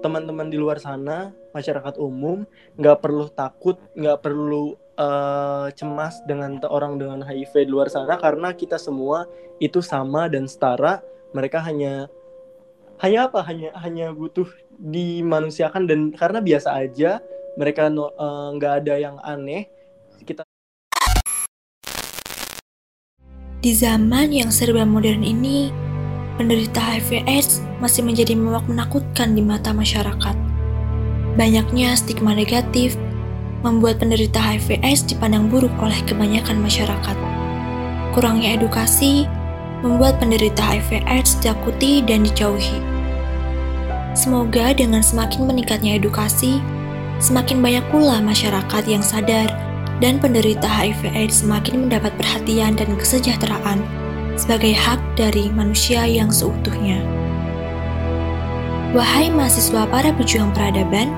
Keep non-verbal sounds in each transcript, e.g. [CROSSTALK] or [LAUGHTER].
teman-teman di luar sana masyarakat umum nggak perlu takut nggak perlu uh, cemas dengan orang dengan HIV di luar sana karena kita semua itu sama dan setara. Mereka hanya hanya apa? Hanya hanya butuh dimanusiakan dan karena biasa aja mereka eh, nggak uh, ada yang aneh kita di zaman yang serba modern ini penderita HIV/AIDS masih menjadi momok menakutkan di mata masyarakat. Banyaknya stigma negatif membuat penderita HIV/AIDS dipandang buruk oleh kebanyakan masyarakat. Kurangnya edukasi membuat penderita HIV/AIDS ditakuti dan dijauhi. Semoga dengan semakin meningkatnya edukasi, semakin banyak pula masyarakat yang sadar dan penderita HIV/AIDS semakin mendapat perhatian dan kesejahteraan sebagai hak dari manusia yang seutuhnya. Wahai mahasiswa para pejuang peradaban,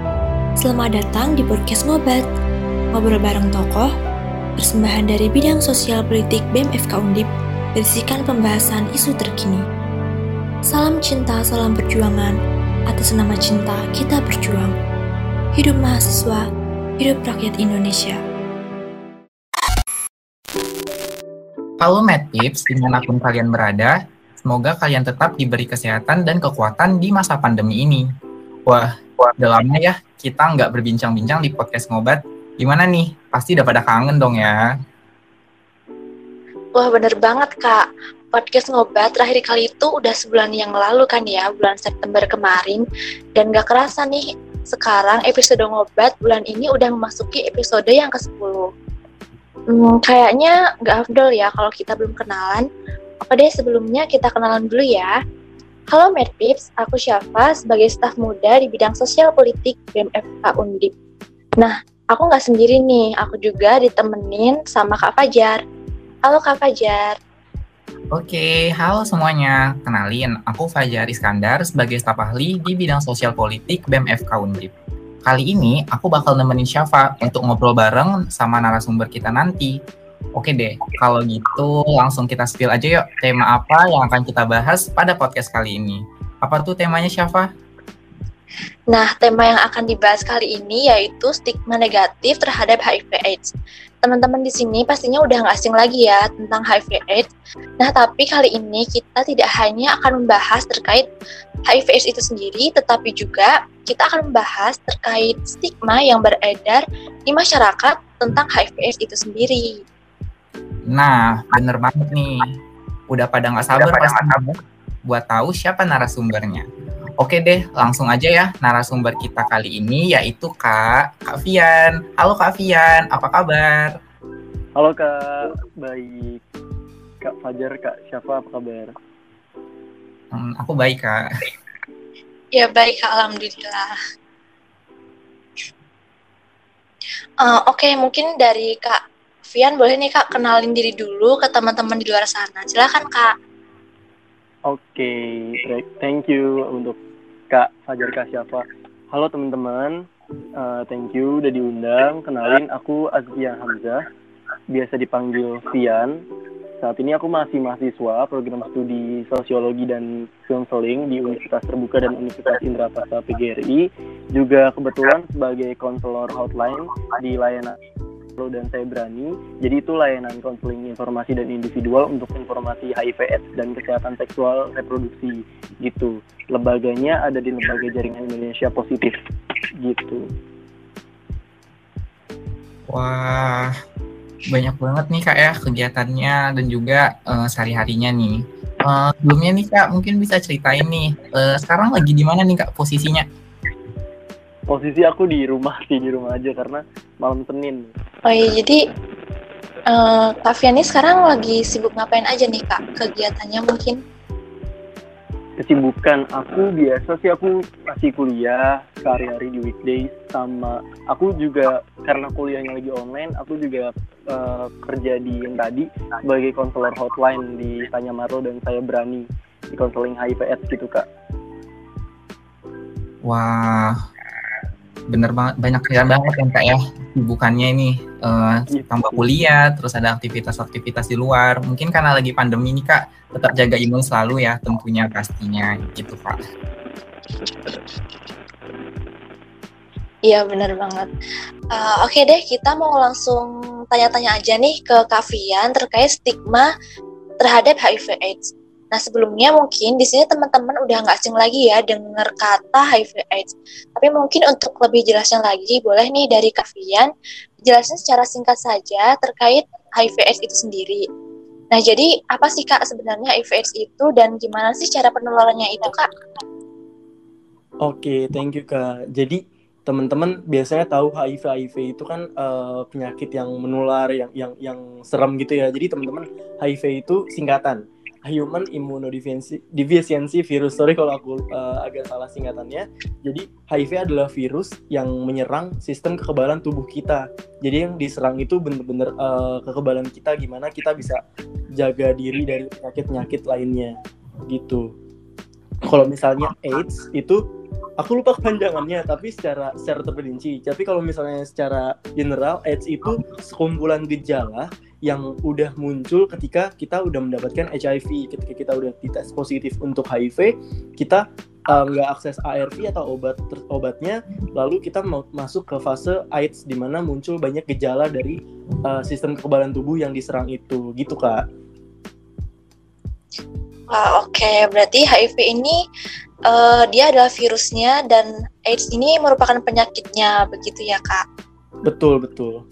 selamat datang di podcast Ngobat, ngobrol bareng tokoh, persembahan dari bidang sosial politik BMFK Undip, berisikan pembahasan isu terkini. Salam cinta, salam perjuangan, atas nama cinta kita berjuang. Hidup mahasiswa, hidup rakyat Indonesia. Halo Tips, di mana pun kalian berada, semoga kalian tetap diberi kesehatan dan kekuatan di masa pandemi ini. Wah, udah lama ya kita nggak berbincang-bincang di podcast ngobat. Gimana nih? Pasti udah pada kangen dong ya. Wah bener banget kak, podcast ngobat terakhir kali itu udah sebulan yang lalu kan ya, bulan September kemarin. Dan gak kerasa nih, sekarang episode ngobat bulan ini udah memasuki episode yang ke-10. Hmm, kayaknya nggak afdol ya kalau kita belum kenalan. Oke deh, sebelumnya kita kenalan dulu ya. Halo Pips, aku Syafa sebagai staf muda di bidang sosial politik BMFK Undip. Nah, aku nggak sendiri nih, aku juga ditemenin sama Kak Fajar. Halo Kak Fajar. Oke, halo semuanya. Kenalin, aku Fajar Iskandar sebagai staf ahli di bidang sosial politik BMFK Undip. Kali ini aku bakal nemenin Syafa untuk ngobrol bareng sama narasumber kita nanti. Oke deh, kalau gitu langsung kita spill aja yuk tema apa yang akan kita bahas pada podcast kali ini. Apa tuh temanya Syafa? Nah, tema yang akan dibahas kali ini yaitu stigma negatif terhadap HIV/AIDS. Teman-teman di sini pastinya udah nggak asing lagi ya tentang HIV/AIDS. Nah, tapi kali ini kita tidak hanya akan membahas terkait HIV/AIDS itu sendiri, tetapi juga kita akan membahas terkait stigma yang beredar di masyarakat tentang HIV/AIDS itu sendiri. Nah, bener banget nih. Udah pada nggak sabar pasti buat tahu siapa narasumbernya. Oke deh, langsung aja ya narasumber kita kali ini yaitu Kak Kak Vian. Halo Kak Vian, apa kabar? Halo Kak, baik. Kak Fajar, Kak siapa apa kabar? Hmm, aku baik Kak. Ya baik, alhamdulillah. Uh, Oke, okay, mungkin dari Kak Vian boleh nih Kak kenalin diri dulu ke teman-teman di luar sana. Silakan Kak. Oke, okay, thank you untuk Kak Fajar Kak siapa. Halo teman-teman, uh, thank you udah diundang. Kenalin, aku Azkia Hamzah, biasa dipanggil Vian. Saat ini aku masih mahasiswa program studi sosiologi dan counseling di Universitas Terbuka dan Universitas Indrapasa PGRI. Juga kebetulan sebagai konselor hotline di layanan Lo dan saya berani. Jadi itu layanan konseling informasi dan individual untuk informasi HIV/AIDS dan kesehatan seksual reproduksi gitu. Lembaganya ada di lembaga jaringan Indonesia Positif gitu. Wah, banyak banget nih kak ya kegiatannya dan juga uh, sehari-harinya nih. Uh, sebelumnya nih kak mungkin bisa ceritain nih uh, sekarang lagi di mana nih kak posisinya? Posisi aku di rumah sih [LAUGHS] di rumah aja karena malam Senin. Oh iya jadi uh, Kak Fiani sekarang lagi sibuk ngapain aja nih kak kegiatannya mungkin? kesibukan aku biasa sih aku masih kuliah sehari-hari di weekdays sama aku juga karena kuliahnya lagi online aku juga uh, kerja di yang tadi sebagai konselor hotline di Tanya Maro dan saya berani di konseling HIV AIDS gitu kak. Wah, bener banget banyak kerjaan banget kan kak ya bukannya ini uh, tambah kuliah terus ada aktivitas-aktivitas di luar mungkin karena lagi pandemi ini kak tetap jaga imun selalu ya tentunya pastinya gitu pak Iya benar banget. Uh, Oke okay deh, kita mau langsung tanya-tanya aja nih ke Kavian terkait stigma terhadap HIV/AIDS. Nah sebelumnya mungkin di sini teman-teman udah nggak asing lagi ya dengar kata HIV/AIDS. Tapi mungkin untuk lebih jelasnya lagi, boleh nih dari Kavian jelasin secara singkat saja terkait HIV/AIDS itu sendiri. Nah jadi apa sih kak sebenarnya HIV/AIDS itu dan gimana sih cara penularannya itu kak? Oke, okay, thank you kak. Jadi teman-teman biasanya tahu HIV HIV itu kan uh, penyakit yang menular yang yang yang serem gitu ya. Jadi teman-teman HIV itu singkatan Human Immunodeficiency Virus. Sorry kalau aku uh, agak salah singkatannya. Jadi HIV adalah virus yang menyerang sistem kekebalan tubuh kita. Jadi yang diserang itu benar-benar uh, kekebalan kita gimana kita bisa jaga diri dari penyakit-penyakit lainnya gitu. Kalau misalnya AIDS itu aku lupa kepanjangannya tapi secara secara terperinci tapi kalau misalnya secara general AIDS itu sekumpulan gejala yang udah muncul ketika kita udah mendapatkan HIV ketika kita udah dites positif untuk HIV kita eh, nggak uh, akses ARV atau obat obatnya lalu kita mau masuk ke fase AIDS di mana muncul banyak gejala dari uh, sistem kekebalan tubuh yang diserang itu gitu kak. Wah, oke okay. berarti HIV ini uh, dia adalah virusnya dan AIDS ini merupakan penyakitnya begitu ya kak? Betul betul.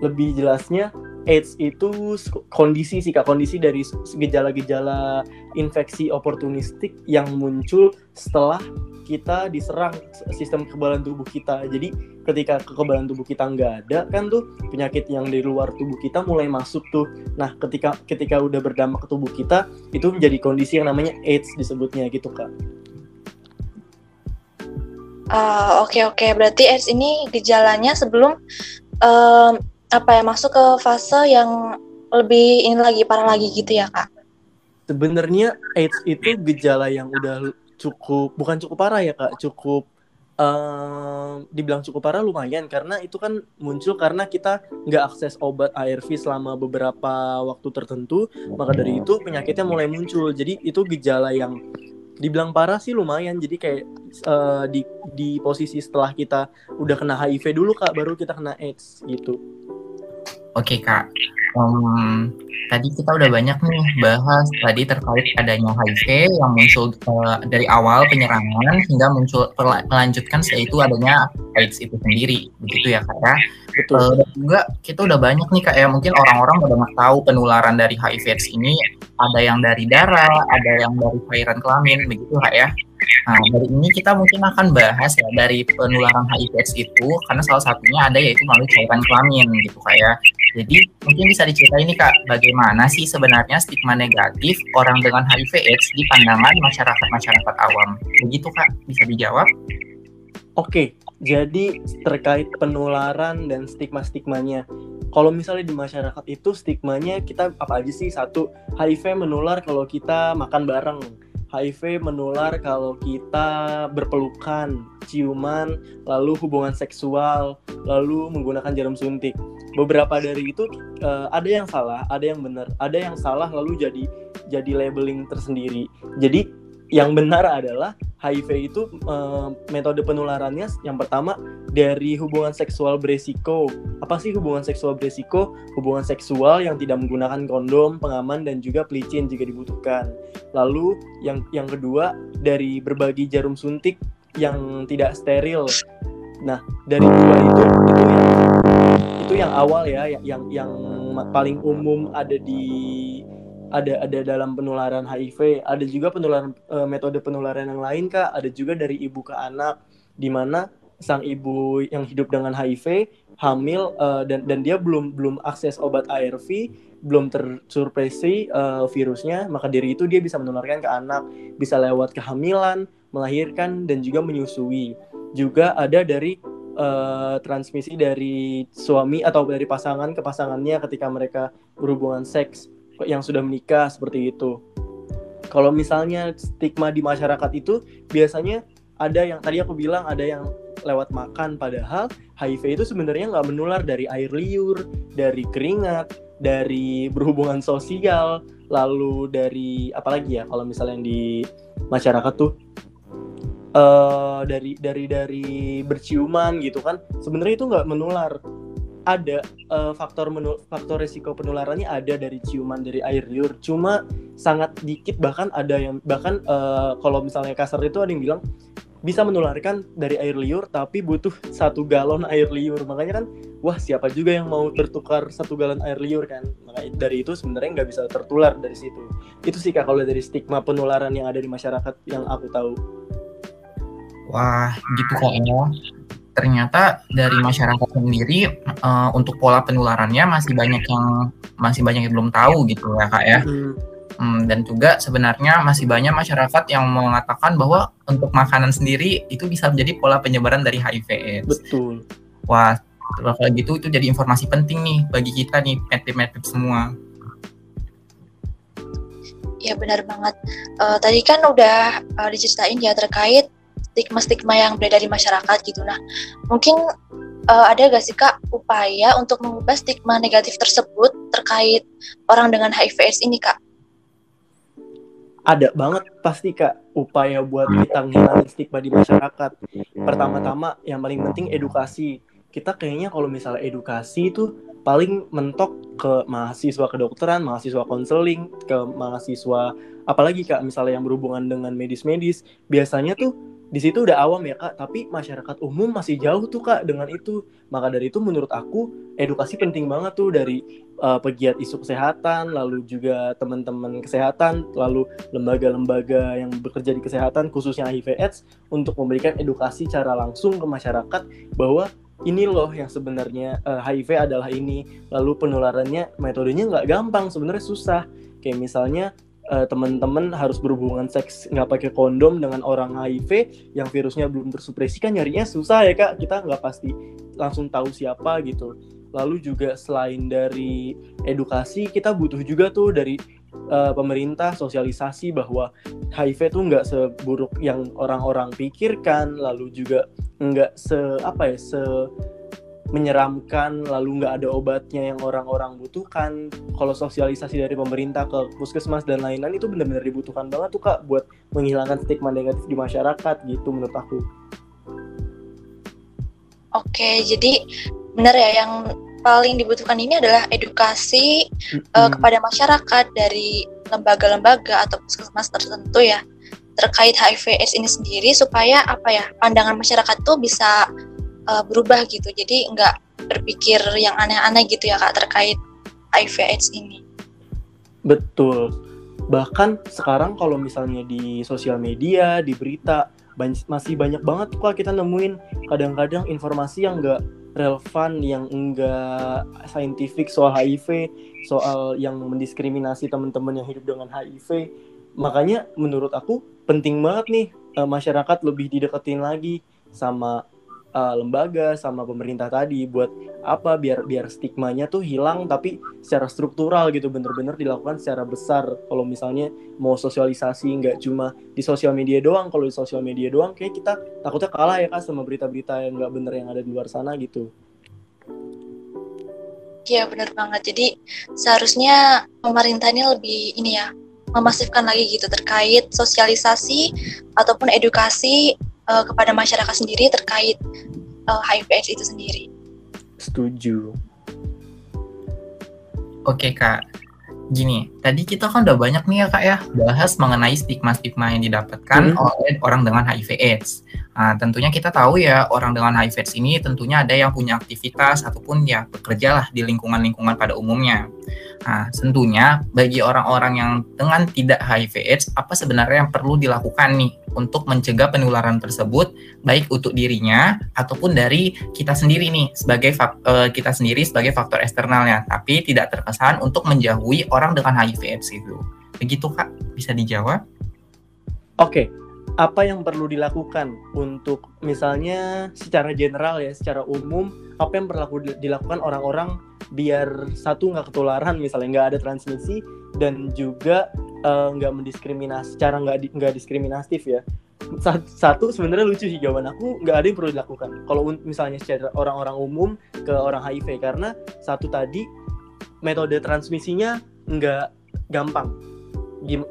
Lebih jelasnya AIDS itu kondisi sih kak kondisi dari gejala-gejala infeksi oportunistik yang muncul setelah kita diserang sistem kekebalan tubuh kita. Jadi ketika kekebalan tubuh kita nggak ada kan tuh penyakit yang di luar tubuh kita mulai masuk tuh. Nah ketika ketika udah berdampak ke tubuh kita itu menjadi kondisi yang namanya AIDS disebutnya gitu kak. Uh, oke okay, oke okay. berarti AIDS ini gejalanya sebelum um, apa ya masuk ke fase yang lebih ini lagi parah lagi gitu ya kak? Sebenarnya AIDS itu gejala yang udah cukup bukan cukup parah ya kak. Cukup uh, dibilang cukup parah lumayan karena itu kan muncul karena kita nggak akses obat ARV selama beberapa waktu tertentu maka dari itu penyakitnya mulai muncul. Jadi itu gejala yang dibilang parah sih lumayan. Jadi kayak uh, di di posisi setelah kita udah kena HIV dulu kak baru kita kena AIDS gitu Oke kak, um, tadi kita udah banyak nih bahas tadi terkait adanya HIV yang muncul uh, dari awal penyerangan hingga muncul melanjutkan yaitu adanya AIDS itu sendiri, begitu ya kak ya. Betul. Uh, dan juga kita udah banyak nih kak ya mungkin orang-orang udah nggak tahu penularan dari HIV/AIDS ini ada yang dari darah, ada yang dari cairan kelamin, begitu kak ya. Nah, dari ini kita mungkin akan bahas ya dari penularan HIV/AIDS itu karena salah satunya ada yaitu melalui cairan kelamin gitu kak ya. Jadi mungkin bisa diceritain nih kak, bagaimana sih sebenarnya stigma negatif orang dengan HIV/AIDS di pandangan masyarakat-masyarakat awam? Begitu kak, bisa dijawab? Oke, jadi terkait penularan dan stigma-stigmanya. Kalau misalnya di masyarakat itu stigmanya kita apa aja sih? Satu, HIV menular kalau kita makan bareng HIV menular kalau kita berpelukan, ciuman, lalu hubungan seksual, lalu menggunakan jarum suntik. Beberapa dari itu uh, ada yang salah, ada yang benar, ada yang salah lalu jadi jadi labeling tersendiri. Jadi yang benar adalah HIV itu uh, metode penularannya yang pertama dari hubungan seksual beresiko. Apa sih hubungan seksual beresiko? Hubungan seksual yang tidak menggunakan kondom, pengaman dan juga pelicin jika dibutuhkan. Lalu yang yang kedua dari berbagi jarum suntik yang tidak steril. Nah, dari dua itu itu yang itu yang awal ya yang yang, yang paling umum ada di ada ada dalam penularan HIV, ada juga penularan uh, metode penularan yang lain kak, ada juga dari ibu ke anak, di mana sang ibu yang hidup dengan HIV hamil uh, dan dan dia belum belum akses obat ARV, belum tersurpresi uh, virusnya, maka dari itu dia bisa menularkan ke anak, bisa lewat kehamilan, melahirkan dan juga menyusui. Juga ada dari uh, transmisi dari suami atau dari pasangan ke pasangannya ketika mereka berhubungan seks yang sudah menikah seperti itu. Kalau misalnya stigma di masyarakat itu biasanya ada yang tadi aku bilang ada yang lewat makan padahal HIV itu sebenarnya nggak menular dari air liur, dari keringat, dari berhubungan sosial, lalu dari apalagi ya kalau misalnya yang di masyarakat tuh uh, dari dari dari berciuman gitu kan sebenarnya itu nggak menular ada uh, faktor menu, faktor risiko penularannya ada dari ciuman dari air liur. Cuma sangat dikit bahkan ada yang bahkan uh, kalau misalnya kasar itu ada yang bilang bisa menularkan dari air liur tapi butuh satu galon air liur. Makanya kan wah siapa juga yang mau bertukar satu galon air liur kan? Makanya dari itu sebenarnya nggak bisa tertular dari situ. Itu sih kak kalau dari stigma penularan yang ada di masyarakat yang aku tahu. Wah gitu kok ya ternyata dari masyarakat sendiri uh, untuk pola penularannya masih banyak yang masih banyak yang belum tahu gitu ya kak ya. Hmm. Hmm, dan juga sebenarnya masih banyak masyarakat yang mengatakan bahwa untuk makanan sendiri itu bisa menjadi pola penyebaran dari HIV/AIDS. Betul. Wah, kalau gitu itu jadi informasi penting nih bagi kita nih pet-pet semua. Ya benar banget. Uh, tadi kan udah uh, diceritain ya terkait stigma-stigma yang beredar di masyarakat gitu. Nah, mungkin uh, ada gak sih kak upaya untuk mengubah stigma negatif tersebut terkait orang dengan HIV/AIDS ini kak? Ada banget pasti kak upaya buat kita ngilangin stigma di masyarakat. Pertama-tama yang paling penting edukasi. Kita kayaknya kalau misalnya edukasi itu paling mentok ke mahasiswa kedokteran, mahasiswa konseling, ke mahasiswa apalagi kak misalnya yang berhubungan dengan medis-medis, biasanya tuh di situ udah awam ya kak. Tapi masyarakat umum masih jauh tuh kak dengan itu. Maka dari itu menurut aku edukasi penting banget tuh dari uh, pegiat isu kesehatan lalu juga teman-teman kesehatan lalu lembaga-lembaga yang bekerja di kesehatan khususnya HIV/AIDS untuk memberikan edukasi cara langsung ke masyarakat bahwa ini loh yang sebenarnya uh, HIV adalah ini. Lalu penularannya metodenya nggak gampang sebenarnya susah. Kayak misalnya uh, teman-teman harus berhubungan seks nggak pakai kondom dengan orang HIV yang virusnya belum tersupresi kan nyarinya susah ya kak. Kita nggak pasti langsung tahu siapa gitu. Lalu juga selain dari edukasi kita butuh juga tuh dari uh, pemerintah sosialisasi bahwa HIV tuh nggak seburuk yang orang-orang pikirkan lalu juga nggak se apa ya se menyeramkan lalu nggak ada obatnya yang orang-orang butuhkan kalau sosialisasi dari pemerintah ke puskesmas dan lain-lain itu benar-benar dibutuhkan banget tuh kak buat menghilangkan stigma negatif di masyarakat gitu menurut aku oke jadi benar ya yang paling dibutuhkan ini adalah edukasi mm-hmm. uh, kepada masyarakat dari lembaga-lembaga atau puskesmas tertentu ya terkait HIV/AIDS ini sendiri supaya apa ya pandangan masyarakat tuh bisa uh, berubah gitu. Jadi nggak berpikir yang aneh-aneh gitu ya kak terkait HIV AIDS ini. Betul. Bahkan sekarang kalau misalnya di sosial media di berita masih banyak banget kok kita nemuin kadang-kadang informasi yang nggak relevan yang enggak saintifik soal HIV soal yang mendiskriminasi teman-teman yang hidup dengan HIV makanya menurut aku penting banget nih eh, masyarakat lebih dideketin lagi sama uh, lembaga sama pemerintah tadi buat apa biar biar stigmanya tuh hilang tapi secara struktural gitu bener-bener dilakukan secara besar. Kalau misalnya mau sosialisasi nggak cuma di sosial media doang kalau di sosial media doang kayak kita takutnya kalah ya kak sama berita-berita yang nggak bener yang ada di luar sana gitu. Iya bener banget. Jadi seharusnya pemerintah ini lebih ini ya memasifkan lagi gitu terkait sosialisasi ataupun edukasi uh, kepada masyarakat sendiri terkait uh, eh, HIV/AIDS itu sendiri. Setuju. Oke kak, gini, tadi kita kan udah banyak nih ya kak ya bahas mengenai stigma-stigma yang didapatkan hmm. oleh orang dengan HIV/AIDS. Nah, tentunya kita tahu ya orang dengan HIV/AIDS ini tentunya ada yang punya aktivitas ataupun ya bekerja lah di lingkungan-lingkungan pada umumnya. Nah, tentunya bagi orang-orang yang dengan tidak HIV/AIDS, apa sebenarnya yang perlu dilakukan nih untuk mencegah penularan tersebut, baik untuk dirinya ataupun dari kita sendiri nih sebagai uh, kita sendiri sebagai faktor eksternalnya, tapi tidak terkesan untuk menjauhi orang dengan HIV/AIDS itu. Begitu kak, bisa dijawab? Oke, apa yang perlu dilakukan untuk misalnya secara general ya, secara umum apa yang perlu dilakukan orang-orang biar satu nggak ketularan misalnya nggak ada transmisi dan juga eh, nggak uh, mendiskriminasi cara nggak nggak diskriminatif ya. Satu sebenarnya lucu sih jawaban aku nggak ada yang perlu dilakukan. Kalau misalnya secara orang-orang umum ke orang HIV karena satu tadi metode transmisinya nggak gampang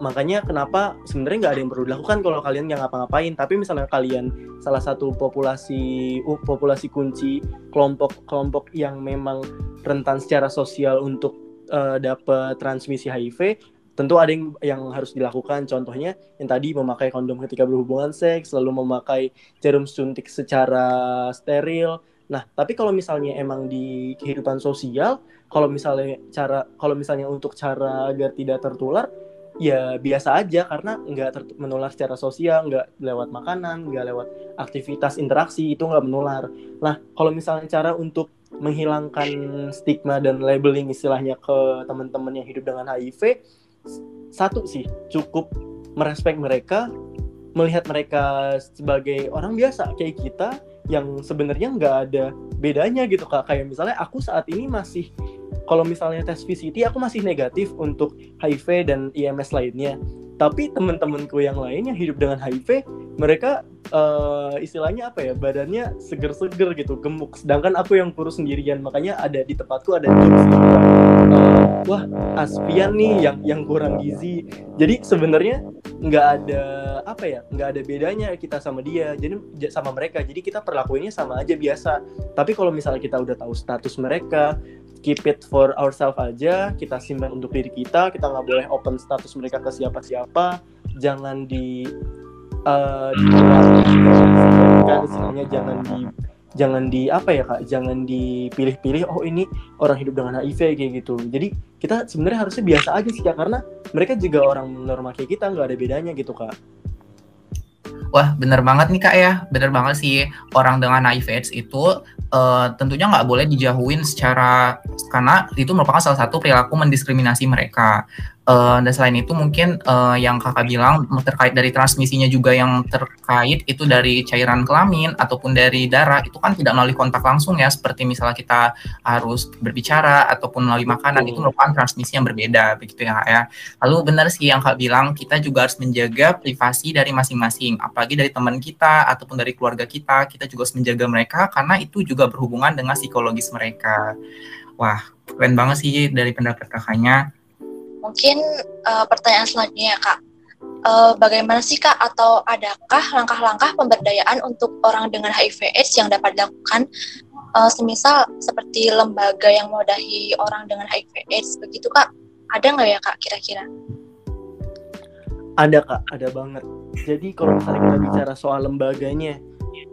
makanya kenapa sebenarnya nggak ada yang perlu dilakukan kalau kalian nggak ngapa-ngapain. Tapi misalnya kalian salah satu populasi uh, populasi kunci kelompok kelompok yang memang rentan secara sosial untuk uh, dapat transmisi HIV tentu ada yang yang harus dilakukan. Contohnya yang tadi memakai kondom ketika berhubungan seks lalu memakai jarum suntik secara steril. Nah tapi kalau misalnya emang di kehidupan sosial kalau misalnya cara kalau misalnya untuk cara agar tidak tertular ya biasa aja karena nggak menular secara sosial nggak lewat makanan nggak lewat aktivitas interaksi itu nggak menular. Nah kalau misalnya cara untuk menghilangkan stigma dan labeling istilahnya ke teman-teman yang hidup dengan HIV satu sih cukup merespek mereka melihat mereka sebagai orang biasa kayak kita yang sebenarnya nggak ada bedanya gitu kak. Kayak misalnya aku saat ini masih kalau misalnya tes VCT aku masih negatif untuk HIV dan IMS lainnya. Tapi teman-temanku yang lain yang hidup dengan HIV mereka uh, istilahnya apa ya badannya seger-seger gitu gemuk. Sedangkan aku yang kurus sendirian makanya ada di tempatku ada jokes uh, wah aspian nih yang yang kurang gizi. Jadi sebenarnya nggak ada apa ya nggak ada bedanya kita sama dia jadi sama mereka. Jadi kita perlakuinnya sama aja biasa. Tapi kalau misalnya kita udah tahu status mereka keep it for ourselves aja kita simpan untuk diri kita kita nggak boleh open status mereka ke siapa-siapa. Jangan di uh, jangan di jangan di apa ya kak? Jangan dipilih-pilih oh ini orang hidup dengan HIV kayak gitu. Jadi kita sebenarnya harusnya biasa aja sih kak karena mereka juga orang normal kayak kita nggak ada bedanya gitu kak Wah, bener banget nih kak ya, bener banget sih orang dengan HIV AIDS itu uh, tentunya nggak boleh dijauhin secara karena itu merupakan salah satu perilaku mendiskriminasi mereka. Uh, dan selain itu mungkin uh, yang kakak bilang terkait dari transmisinya juga yang terkait itu dari cairan kelamin ataupun dari darah itu kan tidak melalui kontak langsung ya seperti misalnya kita harus berbicara ataupun melalui makanan itu merupakan transmisi yang berbeda begitu ya ya. Lalu benar sih yang kak bilang kita juga harus menjaga privasi dari masing-masing apalagi dari teman kita ataupun dari keluarga kita kita juga harus menjaga mereka karena itu juga berhubungan dengan psikologis mereka. Wah keren banget sih dari pendapat kakaknya Mungkin uh, pertanyaan selanjutnya ya kak, uh, bagaimana sih kak atau adakah langkah-langkah pemberdayaan untuk orang dengan HIV/AIDS yang dapat dilakukan, uh, semisal seperti lembaga yang mewadahi orang dengan HIV/AIDS begitu kak? Ada nggak ya kak kira-kira? Ada kak, ada banget. Jadi kalau misalnya kita bicara soal lembaganya,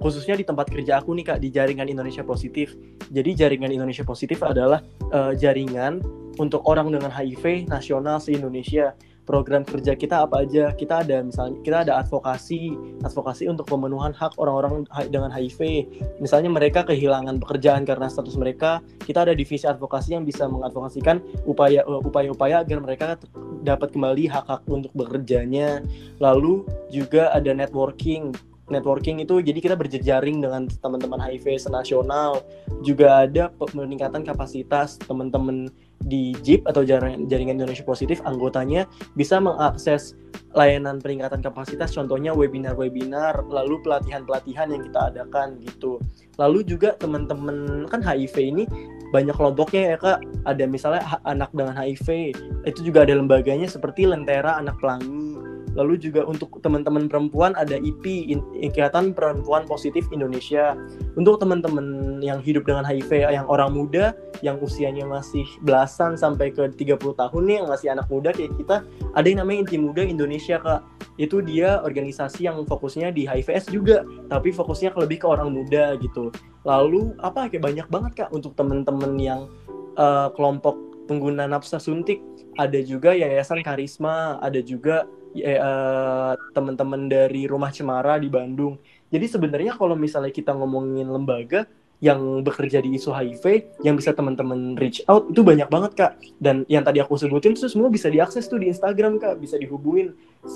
khususnya di tempat kerja aku nih kak di jaringan Indonesia Positif. Jadi jaringan Indonesia Positif adalah uh, jaringan untuk orang dengan HIV nasional se Indonesia program kerja kita apa aja? Kita ada misalnya kita ada advokasi advokasi untuk pemenuhan hak orang-orang dengan HIV misalnya mereka kehilangan pekerjaan karena status mereka kita ada divisi advokasi yang bisa mengadvokasikan upaya upaya-upaya agar mereka dapat kembali hak-hak untuk bekerjanya. Lalu juga ada networking networking itu jadi kita berjejaring dengan teman-teman HIV senasional. Juga ada peningkatan kapasitas teman-teman di JIP atau jaringan, Indonesia Positif anggotanya bisa mengakses layanan peningkatan kapasitas contohnya webinar-webinar lalu pelatihan-pelatihan yang kita adakan gitu. Lalu juga teman-teman kan HIV ini banyak kelompoknya ya kak. Ada misalnya anak dengan HIV itu juga ada lembaganya seperti Lentera Anak Pelangi Lalu juga untuk teman-teman perempuan ada IP Ikatan Perempuan Positif Indonesia. Untuk teman-teman yang hidup dengan HIV yang orang muda yang usianya masih belasan sampai ke 30 tahun nih yang masih anak muda kayak kita ada yang namanya Inti Muda Indonesia Kak. Itu dia organisasi yang fokusnya di HIVS juga, tapi fokusnya lebih ke orang muda gitu. Lalu apa kayak banyak banget Kak untuk teman-teman yang uh, kelompok pengguna nafsa suntik ada juga yayasan karisma ada juga uh, teman-teman dari Rumah Cemara di Bandung. Jadi sebenarnya kalau misalnya kita ngomongin lembaga yang bekerja di isu HIV yang bisa teman-teman reach out itu banyak banget kak dan yang tadi aku sebutin itu semua bisa diakses tuh di Instagram kak bisa dihubungin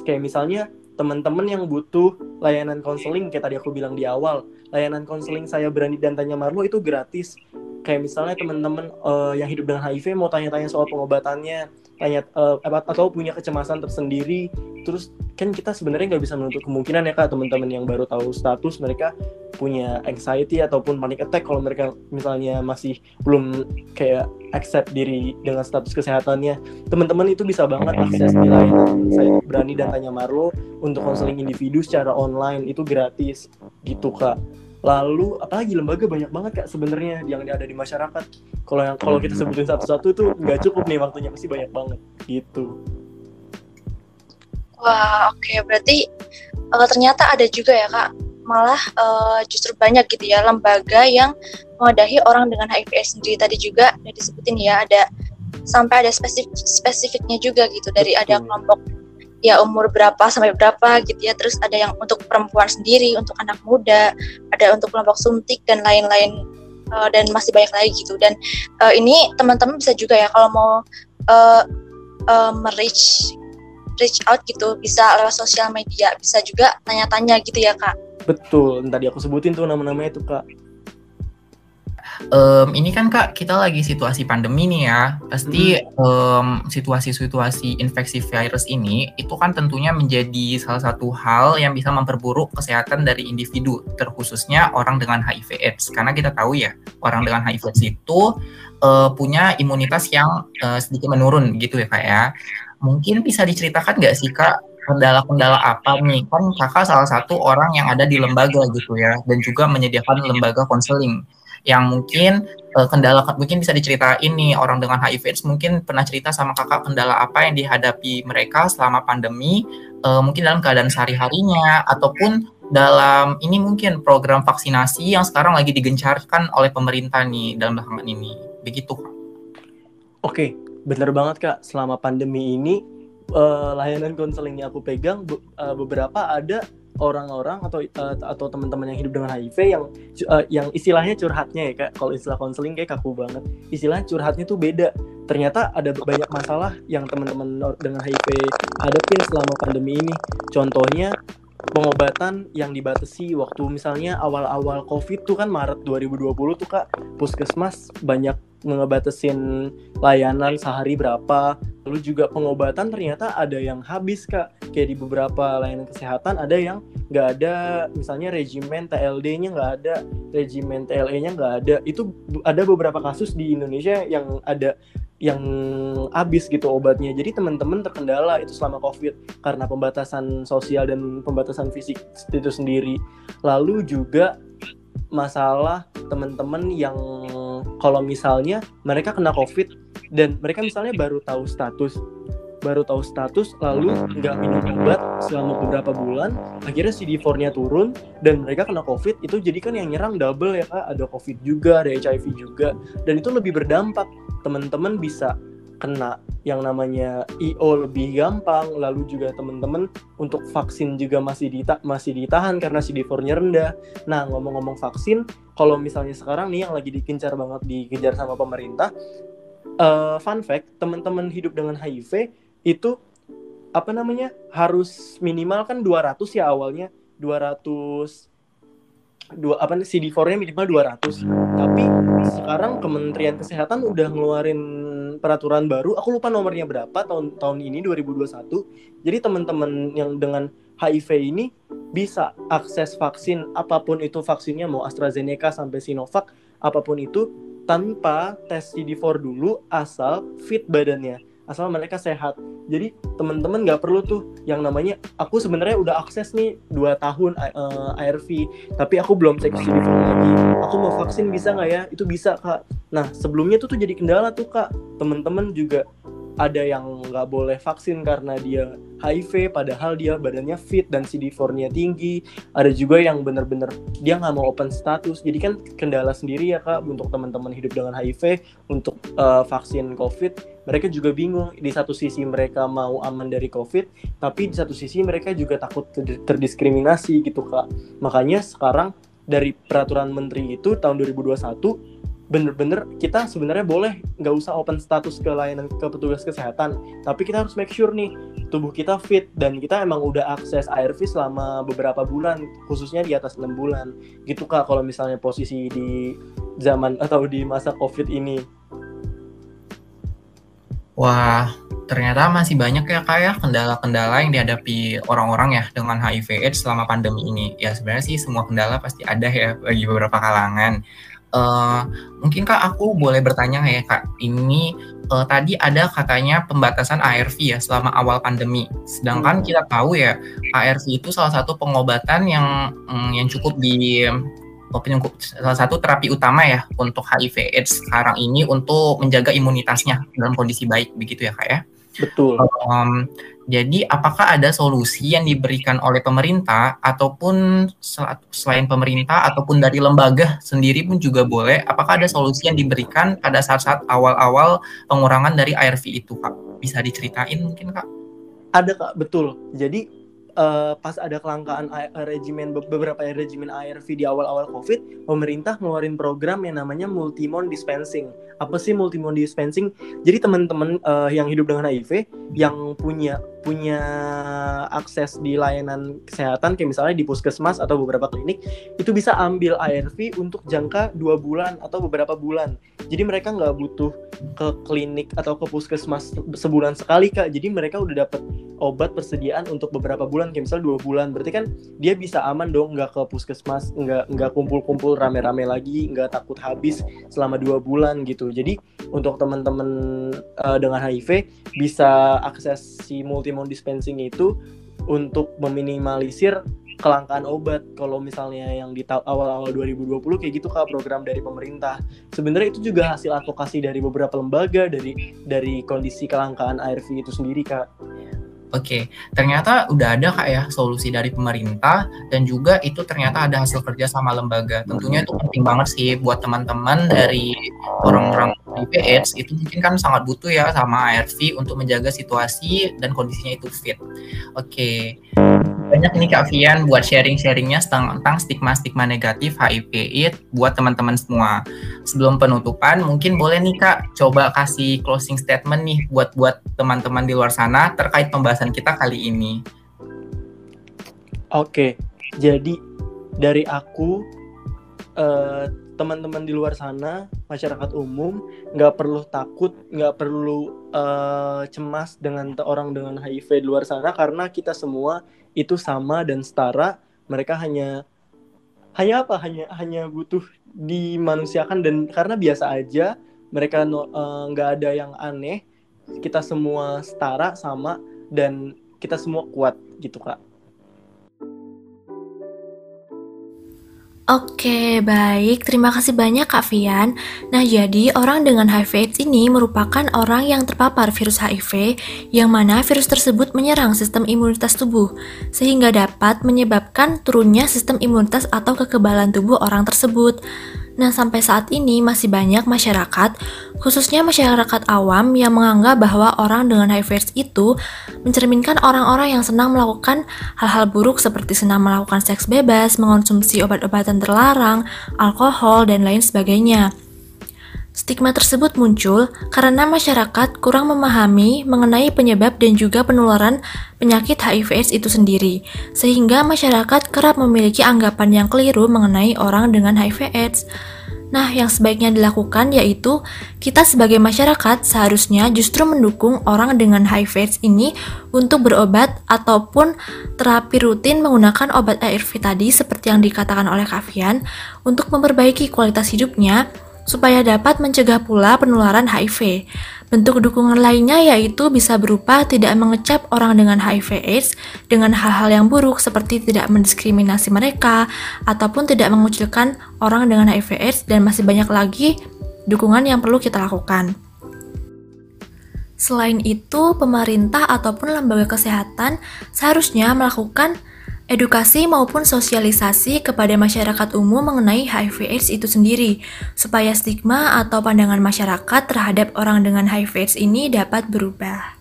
kayak misalnya teman-teman yang butuh layanan konseling kayak tadi aku bilang di awal layanan konseling saya berani dan tanya Marlo itu gratis. Kayak misalnya teman-teman uh, yang hidup dengan HIV mau tanya-tanya soal pengobatannya tanya uh, atau punya kecemasan tersendiri terus kan kita sebenarnya nggak bisa menutup kemungkinan ya kak teman-teman yang baru tahu status mereka punya anxiety ataupun panic attack kalau mereka misalnya masih belum kayak accept diri dengan status kesehatannya. Teman-teman itu bisa banget akses di layanan saya berani dan tanya Marlo untuk konseling individu secara online itu gratis. Gitu kak. Lalu apalagi lembaga banyak banget kak sebenarnya yang ada di masyarakat. Kalau yang kalau kita sebutin satu-satu tuh nggak cukup nih waktunya pasti banyak banget. Gitu. Wah oke. Okay. berarti uh, ternyata ada juga ya kak malah uh, justru banyak gitu ya lembaga yang mewadahi orang dengan HIV sendiri. Tadi juga udah disebutin ya ada sampai ada spesifik spesifiknya juga gitu dari ada kelompok ya umur berapa sampai berapa gitu ya. Terus ada yang untuk perempuan sendiri untuk anak muda ada untuk kelompok suntik dan lain-lain uh, dan masih banyak lagi gitu. Dan uh, ini teman-teman bisa juga ya kalau mau uh, uh, reach reach out gitu bisa lewat sosial media bisa juga tanya-tanya gitu ya kak betul tadi aku sebutin tuh nama-namanya itu kak. Um, ini kan kak kita lagi situasi pandemi nih ya. Pasti um, situasi-situasi infeksi virus ini itu kan tentunya menjadi salah satu hal yang bisa memperburuk kesehatan dari individu terkhususnya orang dengan HIV/AIDS karena kita tahu ya orang dengan HIV/AIDS itu uh, punya imunitas yang uh, sedikit menurun gitu ya kak ya. Mungkin bisa diceritakan nggak sih kak kendala-kendala apa nih kan kakak salah satu orang yang ada di lembaga gitu ya dan juga menyediakan lembaga konseling yang mungkin uh, kendala mungkin bisa diceritain nih orang dengan HIV AIDS mungkin pernah cerita sama kakak kendala apa yang dihadapi mereka selama pandemi uh, mungkin dalam keadaan sehari-harinya ataupun dalam ini mungkin program vaksinasi yang sekarang lagi digencarkan oleh pemerintah nih dalam belakangan ini begitu kak. Oke, benar banget kak. Selama pandemi ini uh, layanan konseling yang aku pegang be uh, beberapa ada orang-orang atau uh, atau teman-teman yang hidup dengan HIV yang uh, yang istilahnya curhatnya ya kak. Kalau istilah konseling kayak kaku banget. Istilahnya curhatnya tuh beda. Ternyata ada banyak masalah yang teman-teman dengan HIV hadapin selama pandemi ini. Contohnya pengobatan yang dibatasi waktu misalnya awal-awal COVID tuh kan Maret 2020 tuh kak. Puskesmas banyak ngebatasin layanan sehari berapa lalu juga pengobatan ternyata ada yang habis kak. Kayak di beberapa layanan kesehatan ada yang nggak ada misalnya regimen TLD-nya nggak ada regimen TLE-nya nggak ada. Itu ada beberapa kasus di Indonesia yang ada yang habis gitu obatnya. Jadi teman-teman terkendala itu selama covid karena pembatasan sosial dan pembatasan fisik itu sendiri. Lalu juga masalah teman-teman yang kalau misalnya mereka kena covid dan mereka misalnya baru tahu status baru tahu status lalu nggak minum obat selama beberapa bulan akhirnya CD4-nya turun dan mereka kena COVID itu jadi kan yang nyerang double ya kak. Ada COVID juga ada HIV juga dan itu lebih berdampak. Teman-teman bisa kena yang namanya IO lebih gampang lalu juga teman-teman untuk vaksin juga masih dita masih ditahan karena CD4-nya rendah. Nah, ngomong-ngomong vaksin, kalau misalnya sekarang nih yang lagi dikencar banget dikejar sama pemerintah, uh, fun fact, teman-teman hidup dengan HIV itu apa namanya? harus minimal kan 200 ya awalnya, 200 dua apa nih CD4-nya minimal 200. Tapi sekarang Kementerian Kesehatan udah ngeluarin peraturan baru, aku lupa nomornya berapa tahun tahun ini 2021. Jadi teman-teman yang dengan HIV ini bisa akses vaksin apa pun itu vaksinnya mau AstraZeneca sampai Sinovac apa pun itu tanpa tes CD4 dulu asal fit badannya asal mereka sehat. Jadi teman-teman nggak perlu tuh. Yang namanya aku sebenarnya udah akses nih dua tahun uh, eh, ARV tapi aku belum cek CD4 lagi. Aku mau vaksin bisa nggak ya? Itu bisa kak. Nah sebelumnya tuh tuh jadi kendala tuh kak. Teman-teman juga ada yang nggak boleh vaksin karena dia HIV padahal dia badannya fit dan CD4-nya tinggi. Ada juga yang bener-bener dia nggak mau open status. Jadi kan kendala sendiri ya kak untuk teman-teman hidup dengan HIV untuk uh, vaksin COVID. Mereka juga bingung di satu sisi mereka mau aman dari COVID tapi di satu sisi mereka juga takut terdiskriminasi gitu kak. Makanya sekarang dari peraturan menteri itu tahun 2021 bener-bener kita sebenarnya boleh nggak usah open status ke layanan ke petugas kesehatan tapi kita harus make sure nih tubuh kita fit dan kita emang udah akses ARV selama beberapa bulan khususnya di atas enam bulan gitu kak kalau misalnya posisi di zaman atau di masa COVID ini? Wah, ternyata masih banyak ya kak ya kendala-kendala yang dihadapi orang-orang ya dengan HIV AIDS selama pandemi ini. Ya sebenarnya sih semua kendala pasti ada ya bagi beberapa kalangan. Uh, mungkin kak aku boleh bertanya ya kak, ini uh, tadi ada katanya pembatasan ARV ya selama awal pandemi. Sedangkan hmm. kita tahu ya ARV itu salah satu pengobatan yang um, yang cukup di penyembuh salah satu terapi utama ya untuk HIV AIDS sekarang ini untuk menjaga imunitasnya dalam kondisi baik begitu ya kak ya. Betul. Um, jadi apakah ada solusi yang diberikan oleh pemerintah ataupun selain pemerintah ataupun dari lembaga sendiri pun juga boleh? Apakah ada solusi yang diberikan pada saat-saat awal-awal pengurangan dari ARV itu kak? Bisa diceritain mungkin kak? Ada kak, betul. Jadi uh, pas ada kelangkaan regimen beberapa regimen ARV di awal-awal COVID, pemerintah ngeluarin program yang namanya multimon dispensing. Apa sih multimon dispensing? Jadi teman-teman uh, yang hidup dengan HIV yang punya punya akses di layanan kesehatan kayak misalnya di puskesmas atau beberapa klinik itu bisa ambil ARV untuk jangka dua bulan atau beberapa bulan. Jadi mereka nggak butuh ke klinik atau ke puskesmas sebulan sekali kak. Jadi mereka udah dapat obat persediaan untuk beberapa bulan kayak misalnya dua bulan. Berarti kan dia bisa aman dong nggak ke puskesmas, nggak nggak kumpul-kumpul rame-rame lagi, nggak takut habis selama dua bulan gitu. Jadi untuk teman-teman uh, dengan HIV bisa akses si multimon dispensing itu untuk meminimalisir kelangkaan obat. Kalau misalnya yang di awal-awal 2020 kayak gitu kak program dari pemerintah. Sebenarnya itu juga hasil advokasi dari beberapa lembaga dari dari kondisi kelangkaan ARV itu sendiri kak Oke, ternyata udah ada kak ya solusi dari pemerintah dan juga itu ternyata ada hasil kerja sama lembaga. Tentunya itu penting banget sih buat teman-teman dari orang-orang AIDS itu mungkin kan sangat butuh ya sama ARV untuk menjaga situasi dan kondisinya itu fit. Oke banyak nih Kak Vian buat sharing-sharingnya tentang stigma-stigma negatif HIV AIDS buat teman-teman semua. Sebelum penutupan, mungkin boleh nih Kak coba kasih closing statement nih buat buat teman-teman di luar sana terkait pembahasan kita kali ini. Oke, jadi dari aku uh, teman-teman di luar sana, masyarakat umum, nggak perlu takut, nggak perlu uh, cemas dengan orang dengan HIV di luar sana karena kita semua itu sama dan setara. Mereka hanya hanya apa? Hanya hanya butuh dimanusiakan dan karena biasa aja mereka eh, nggak uh, ada yang aneh. Kita semua setara sama dan kita semua kuat gitu kak. Oke, baik. Terima kasih banyak Kak Vian. Nah, jadi orang dengan HIV AIDS ini merupakan orang yang terpapar virus HIV yang mana virus tersebut menyerang sistem imunitas tubuh sehingga dapat menyebabkan turunnya sistem imunitas atau kekebalan tubuh orang tersebut. Nah, sampai saat ini masih banyak masyarakat, khususnya masyarakat awam yang menganggap bahwa orang dengan HIV itu mencerminkan orang-orang yang senang melakukan hal-hal buruk seperti senang melakukan seks bebas, mengonsumsi obat-obatan terlarang, alkohol, dan lain sebagainya. Stigma tersebut muncul karena masyarakat kurang memahami mengenai penyebab dan juga penularan penyakit HIV/AIDS itu sendiri, sehingga masyarakat kerap memiliki anggapan yang keliru mengenai orang dengan HIV/AIDS. Nah, yang sebaiknya dilakukan yaitu kita sebagai masyarakat seharusnya justru mendukung orang dengan HIV/AIDS ini untuk berobat ataupun terapi rutin menggunakan obat ARV tadi seperti yang dikatakan oleh Kavian untuk memperbaiki kualitas hidupnya supaya dapat mencegah pula penularan HIV. Bentuk dukungan lainnya yaitu bisa berupa tidak mengecap orang dengan HIV AIDS dengan hal-hal yang buruk seperti tidak mendiskriminasi mereka ataupun tidak mengucilkan orang dengan HIV AIDS dan masih banyak lagi dukungan yang perlu kita lakukan. Selain itu, pemerintah ataupun lembaga kesehatan seharusnya melakukan edukasi maupun sosialisasi kepada masyarakat umum mengenai HIV/AIDS itu sendiri, supaya stigma atau pandangan masyarakat terhadap orang dengan HIV/AIDS ini dapat berubah.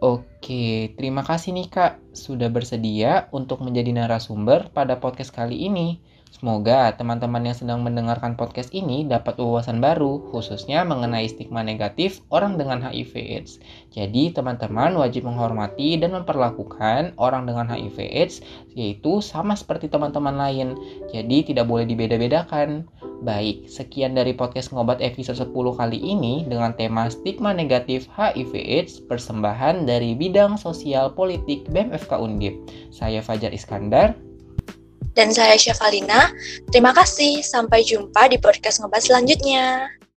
Oke, terima kasih nih Kak sudah bersedia untuk menjadi narasumber pada podcast kali ini. Semoga teman-teman yang sedang mendengarkan podcast ini dapat wawasan baru, khususnya mengenai stigma negatif orang dengan HIV/AIDS. Jadi, teman-teman wajib menghormati dan memperlakukan orang dengan HIV/AIDS, yaitu sama seperti teman-teman lain. Jadi, tidak boleh dibeda-bedakan. Baik, sekian dari podcast Ngobat episode 10 kali ini dengan tema stigma negatif HIV/AIDS persembahan dari bidang sosial politik BMFK Undip. Saya Fajar Iskandar. Dan saya Syafalina. Terima kasih. Sampai jumpa di podcast Ngobat selanjutnya.